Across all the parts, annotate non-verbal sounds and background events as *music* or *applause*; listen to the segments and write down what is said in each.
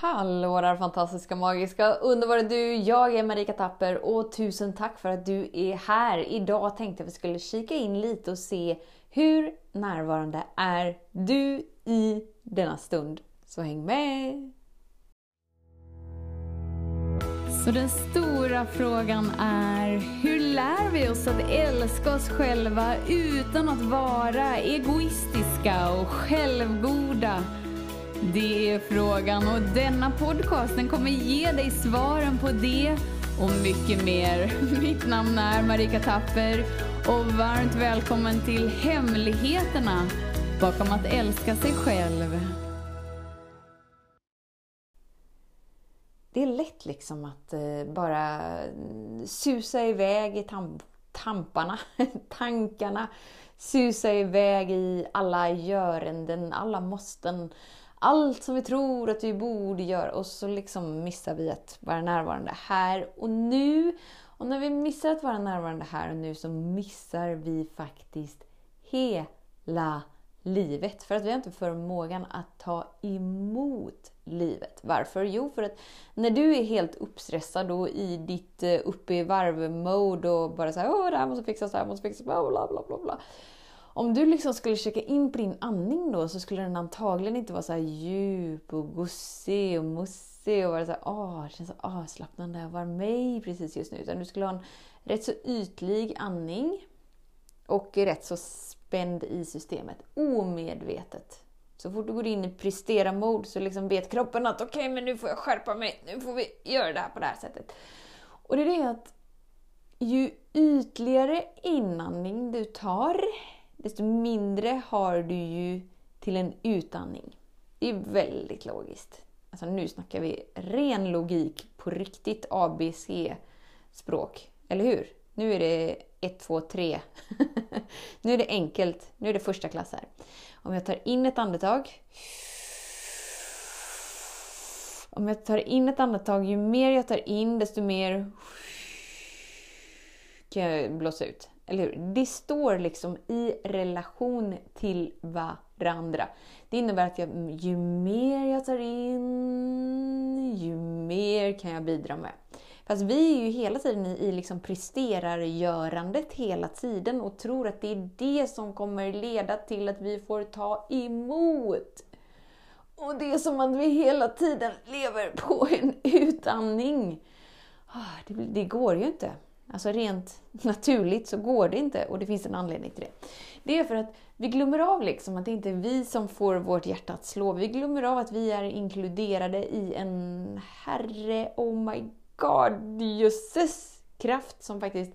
Hallå där fantastiska, magiska, underbara du! Jag är Marika Tapper och tusen tack för att du är här. Idag tänkte jag att vi skulle kika in lite och se hur närvarande är du i denna stund. Så häng med! Så den stora frågan är, hur lär vi oss att älska oss själva utan att vara egoistiska och självgoda? Det är frågan och denna podcasten kommer ge dig svaren på det och mycket mer. *laughs* Mitt namn är Marika Tapper och varmt välkommen till Hemligheterna bakom att älska sig själv. Det är lätt liksom att eh, bara susa iväg i tam tamparna, *laughs* tankarna, susa iväg i alla göranden, alla måsten, allt som vi tror att vi borde göra och så liksom missar vi att vara närvarande här och nu. Och när vi missar att vara närvarande här och nu så missar vi faktiskt hela livet. För att vi har inte förmågan att ta emot livet. Varför? Jo, för att när du är helt uppstressad och i ditt eh, uppe i varv-mode och bara såhär åh det här måste fixas, det här måste fixas, bla bla bla bla bla. Om du liksom skulle checka in på din andning då så skulle den antagligen inte vara så djup och gosig och mussig och vara så här, åh, det känns så avslappnande att vara mig precis just nu. Utan du skulle ha en rätt så ytlig andning och rätt så spänd i systemet, omedvetet. Så fort du går in i prestera-mode så liksom vet kroppen att okej, okay, men nu får jag skärpa mig, nu får vi göra det här på det här sättet. Och det är det att ju ytligare inandning du tar, desto mindre har du ju till en utandning. Det är väldigt logiskt. Alltså nu snackar vi ren logik på riktigt ABC-språk. Eller hur? Nu är det 1, 2, 3. nu är det enkelt. Nu är det första klass här. Om jag tar in ett andetag. Om jag tar in ett andetag, ju mer jag tar in desto mer kan jag blåsa ut. Eller hur? Det står liksom i relation till varandra. Det innebär att jag, ju mer jag tar in, ju mer kan jag bidra med. Fast vi är ju hela tiden i, i liksom presterargörandet hela tiden och tror att det är det som kommer leda till att vi får ta emot. Och det är som att vi hela tiden lever på en utandning. Ah, det, det går ju inte. Alltså rent naturligt så går det inte och det finns en anledning till det. Det är för att vi glömmer av liksom att det inte är vi som får vårt hjärta att slå. Vi glömmer av att vi är inkluderade i en herre, oh my god, jösses kraft som faktiskt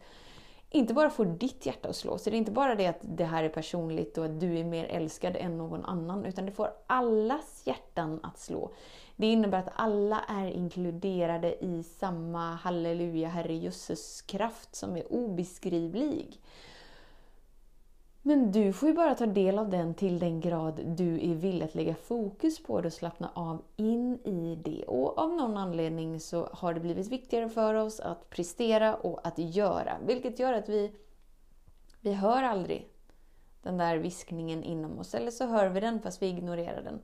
inte bara får ditt hjärta att slå. Så det är inte bara det att det här är personligt och att du är mer älskad än någon annan, utan det får allas hjärtan att slå. Det innebär att alla är inkluderade i samma halleluja, Herre Jösses kraft som är obeskrivlig. Men du får ju bara ta del av den till den grad du är villig att lägga fokus på det och slappna av in i det. Och av någon anledning så har det blivit viktigare för oss att prestera och att göra. Vilket gör att vi, vi hör aldrig den där viskningen inom oss. Eller så hör vi den fast vi ignorerar den.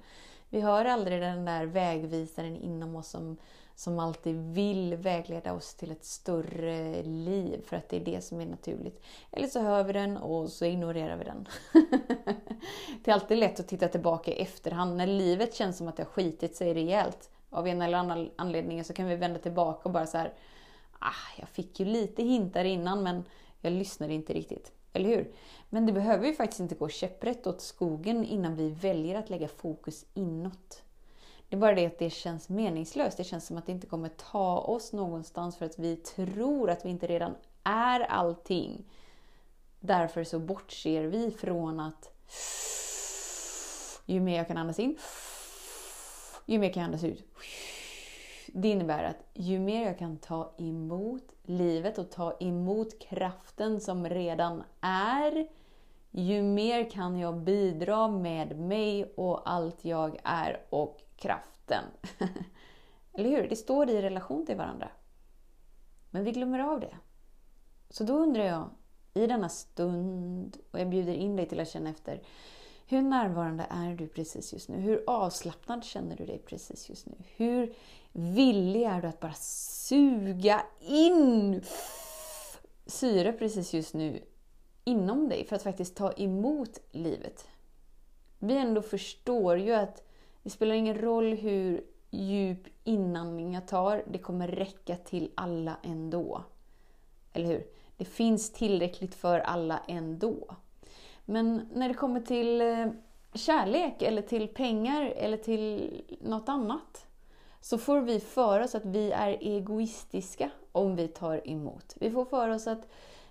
Vi hör aldrig den där vägvisaren inom oss som, som alltid vill vägleda oss till ett större liv för att det är det som är naturligt. Eller så hör vi den och så ignorerar vi den. *laughs* det är alltid lätt att titta tillbaka i efterhand. När livet känns som att det har skitit sig rejält av en eller annan anledning så kan vi vända tillbaka och bara så här, ah, jag fick ju lite hintar innan men jag lyssnade inte riktigt. Eller hur? Men det behöver ju faktiskt inte gå käpprätt åt skogen innan vi väljer att lägga fokus inåt. Det är bara det att det känns meningslöst. Det känns som att det inte kommer ta oss någonstans för att vi tror att vi inte redan är allting. Därför så bortser vi från att ju mer jag kan andas in, ju mer kan jag andas ut. Det innebär att ju mer jag kan ta emot livet och ta emot kraften som redan är, ju mer kan jag bidra med mig och allt jag är och kraften. *laughs* Eller hur? Det står i relation till varandra. Men vi glömmer av det. Så då undrar jag, i denna stund, och jag bjuder in dig till att känna efter, hur närvarande är du precis just nu? Hur avslappnad känner du dig precis just nu? Hur villig är du att bara suga in syre precis just nu inom dig för att faktiskt ta emot livet? Vi ändå förstår ju att det spelar ingen roll hur djup inandning jag tar, det kommer räcka till alla ändå. Eller hur? Det finns tillräckligt för alla ändå. Men när det kommer till eh, kärlek eller till pengar eller till något annat så får vi för oss att vi är egoistiska om vi tar emot. Vi får för oss att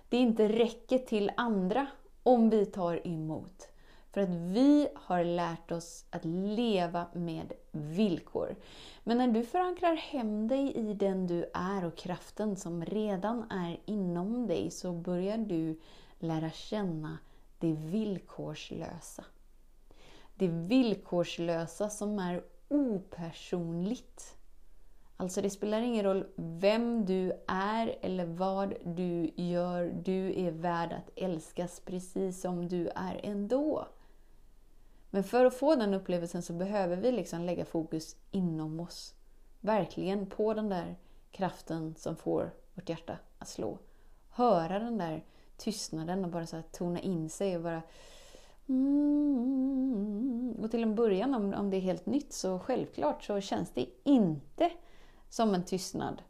det inte räcker till andra om vi tar emot. För att vi har lärt oss att leva med villkor. Men när du förankrar hem dig i den du är och kraften som redan är inom dig så börjar du lära känna det villkorslösa. Det villkorslösa som är opersonligt. Alltså det spelar ingen roll vem du är eller vad du gör. Du är värd att älskas precis som du är ändå. Men för att få den upplevelsen så behöver vi liksom lägga fokus inom oss. Verkligen på den där kraften som får vårt hjärta att slå. Höra den där tystnaden och bara så tona in sig och bara... Mm. Och till en början, om, om det är helt nytt, så självklart så känns det inte som en tystnad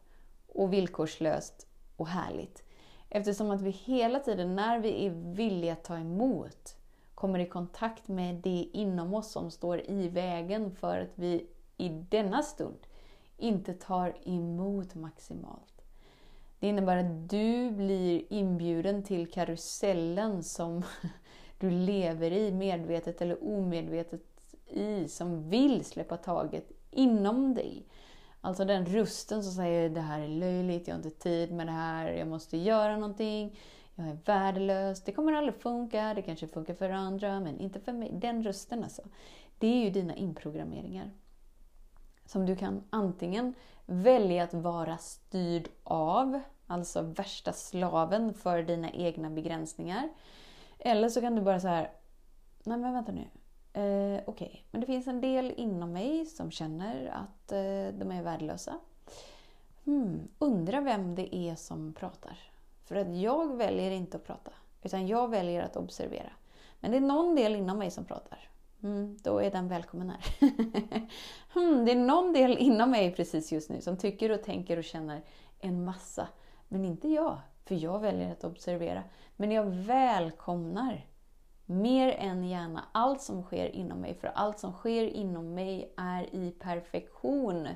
och villkorslöst och härligt. Eftersom att vi hela tiden, när vi är villiga att ta emot, kommer i kontakt med det inom oss som står i vägen för att vi i denna stund inte tar emot maximalt. Det innebär att du blir inbjuden till karusellen som *laughs* du lever i, medvetet eller omedvetet i, som vill släppa taget inom dig. Alltså den rösten som säger det här är löjligt, jag har inte tid med det här, jag måste göra någonting jag är värdelös, det kommer aldrig funka, det kanske funkar för andra, men inte för mig. Den rösten alltså. Det är ju dina inprogrammeringar. Som du kan antingen välja att vara styrd av, alltså värsta slaven för dina egna begränsningar. Eller så kan du bara så här, nej men vänta nu. Eh, Okej, okay. men det finns en del inom mig som känner att eh, de är värdelösa. Hmm, undrar vem det är som pratar. För att jag väljer inte att prata, utan jag väljer att observera. Men det är någon del inom mig som pratar. Mm, då är den välkommen här. *laughs* hmm, det är någon del inom mig precis just nu som tycker och tänker och känner en massa. Men inte jag, för jag väljer att observera. Men jag välkomnar mer än gärna allt som sker inom mig. För allt som sker inom mig är i perfektion.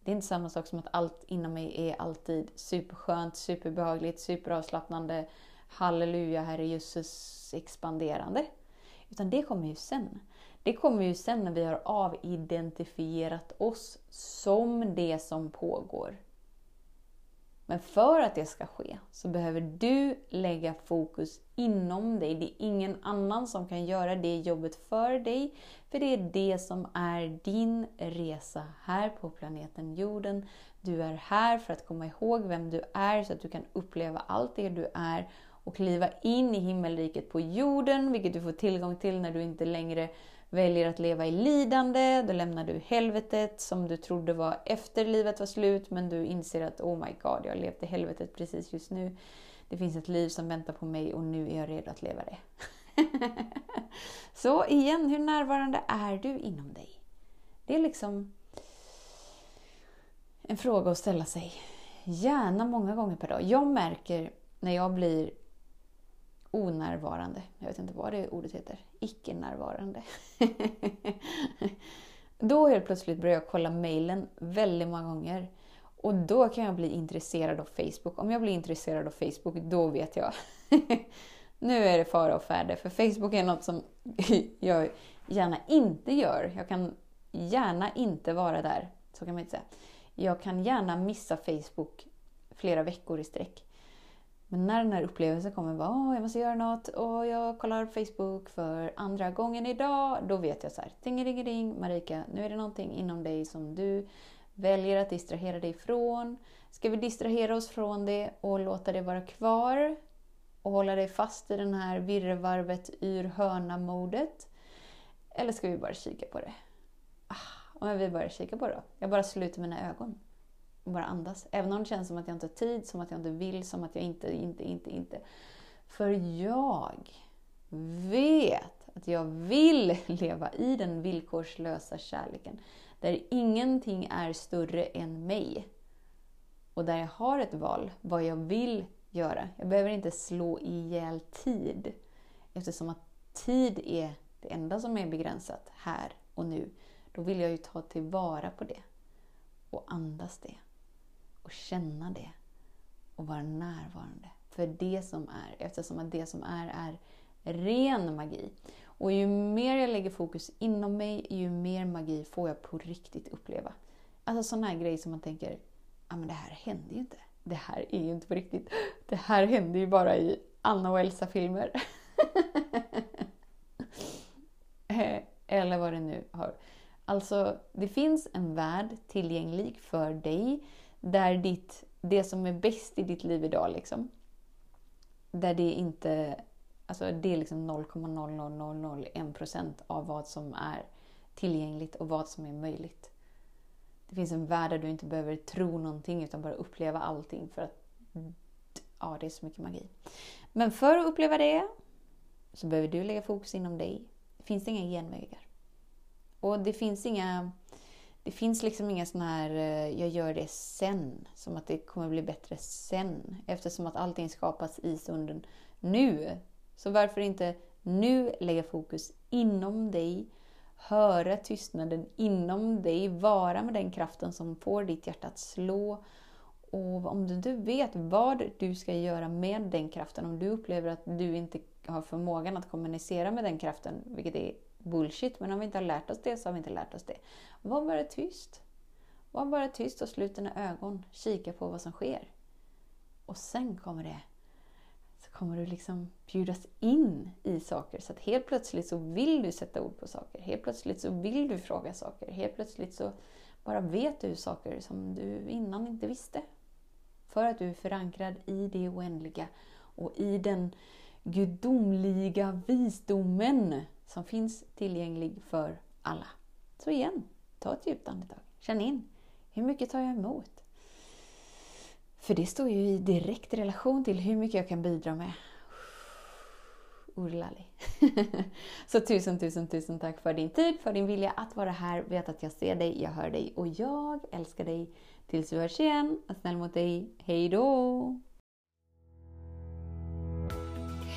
Det är inte samma sak som att allt inom mig är alltid superskönt, superbehagligt, superavslappnande, halleluja, Herre Jesus, expanderande. Utan det kommer ju sen. Det kommer ju sen när vi har avidentifierat oss som det som pågår. Men för att det ska ske så behöver du lägga fokus inom dig. Det är ingen annan som kan göra det jobbet för dig. För det är det som är din resa här på planeten jorden. Du är här för att komma ihåg vem du är så att du kan uppleva allt det du är och kliva in i himmelriket på jorden, vilket du får tillgång till när du inte längre väljer att leva i lidande, då lämnar du helvetet som du trodde var efter livet var slut, men du inser att oh my god, jag har levt i helvetet precis just nu. Det finns ett liv som väntar på mig och nu är jag redo att leva det. *laughs* Så igen, hur närvarande är du inom dig? Det är liksom en fråga att ställa sig. Gärna många gånger per dag. Jag märker när jag blir onärvarande. Jag vet inte vad det ordet heter. Icke-närvarande. *laughs* då helt plötsligt börjar jag kolla mejlen väldigt många gånger. Och då kan jag bli intresserad av Facebook. Om jag blir intresserad av Facebook, då vet jag. *laughs* nu är det fara och färde. För Facebook är något som *laughs* jag gärna inte gör. Jag kan gärna inte vara där. Så kan man inte säga. Jag kan gärna missa Facebook flera veckor i sträck. Men när den här upplevelsen kommer, bara, jag måste göra något och jag kollar Facebook för andra gången idag. Då vet jag så här, ring Marika, nu är det någonting inom dig som du väljer att distrahera dig från. Ska vi distrahera oss från det och låta det vara kvar? Och hålla dig fast i den här virrvarvet ur hörna-modet? Eller ska vi bara kika på det? Ah, om vi bara kika på det då. Jag bara sluter mina ögon bara andas. Även om det känns som att jag inte har tid, som att jag inte vill, som att jag inte, inte, inte, inte. För jag vet att jag vill *laughs* leva i den villkorslösa kärleken. Där ingenting är större än mig. Och där jag har ett val, vad jag vill göra. Jag behöver inte slå ihjäl tid. Eftersom att tid är det enda som är begränsat här och nu. Då vill jag ju ta tillvara på det. Och andas det. Och känna det. Och vara närvarande. För det som är, eftersom att det som är är ren magi. Och ju mer jag lägger fokus inom mig, ju mer magi får jag på riktigt uppleva. Alltså sådana här grejer som man tänker, ja ah, men det här händer ju inte. Det här är ju inte på riktigt. Det här händer ju bara i Anna och Elsa-filmer. *laughs* Eh, eller vad det nu har. Alltså, det finns en värld tillgänglig för dig där ditt, det som är bäst i ditt liv idag, liksom, där det inte Alltså det är liksom 0,0001% av vad som är tillgängligt och vad som är möjligt. Det finns en värld där du inte behöver tro någonting utan bara uppleva allting för att ja, det är så mycket magi. Men för att uppleva det så behöver du lägga fokus inom dig. Det finns inga genvägar. Och det finns inga det finns liksom inga sådana här, eh, jag gör det sen, som att det kommer bli bättre sen. Eftersom att allting skapas i stunden nu. Så varför inte nu lägga fokus inom dig, höra tystnaden inom dig, vara med den kraften som får ditt hjärta att slå. Och om du inte vet vad du ska göra med den kraften, om du upplever att du inte har förmågan att kommunicera med den kraften, vilket är bullshit, men om vi inte har lärt oss det så har vi inte lärt oss det. Var bara tyst. Var bara tyst och slut dina ögon. Kika på vad som sker. Och sen kommer det Så kommer du liksom bjudas in i saker. Så att helt plötsligt så vill du sätta ord på saker. Helt plötsligt så vill du fråga saker. Helt plötsligt så bara vet du saker som du innan inte visste. För att du är förankrad i det oändliga och i den gudomliga visdomen som finns tillgänglig för alla. Så igen, ta ett djupt andetag. Känn in. Hur mycket tar jag emot? För det står ju i direkt relation till hur mycket jag kan bidra med. Urlali. *laughs* Så tusen, tusen, tusen tack för din tid, för din vilja att vara här. Vet att jag ser dig, jag hör dig och jag älskar dig. Tills vi hörs igen. Var snäll mot dig. Hej då!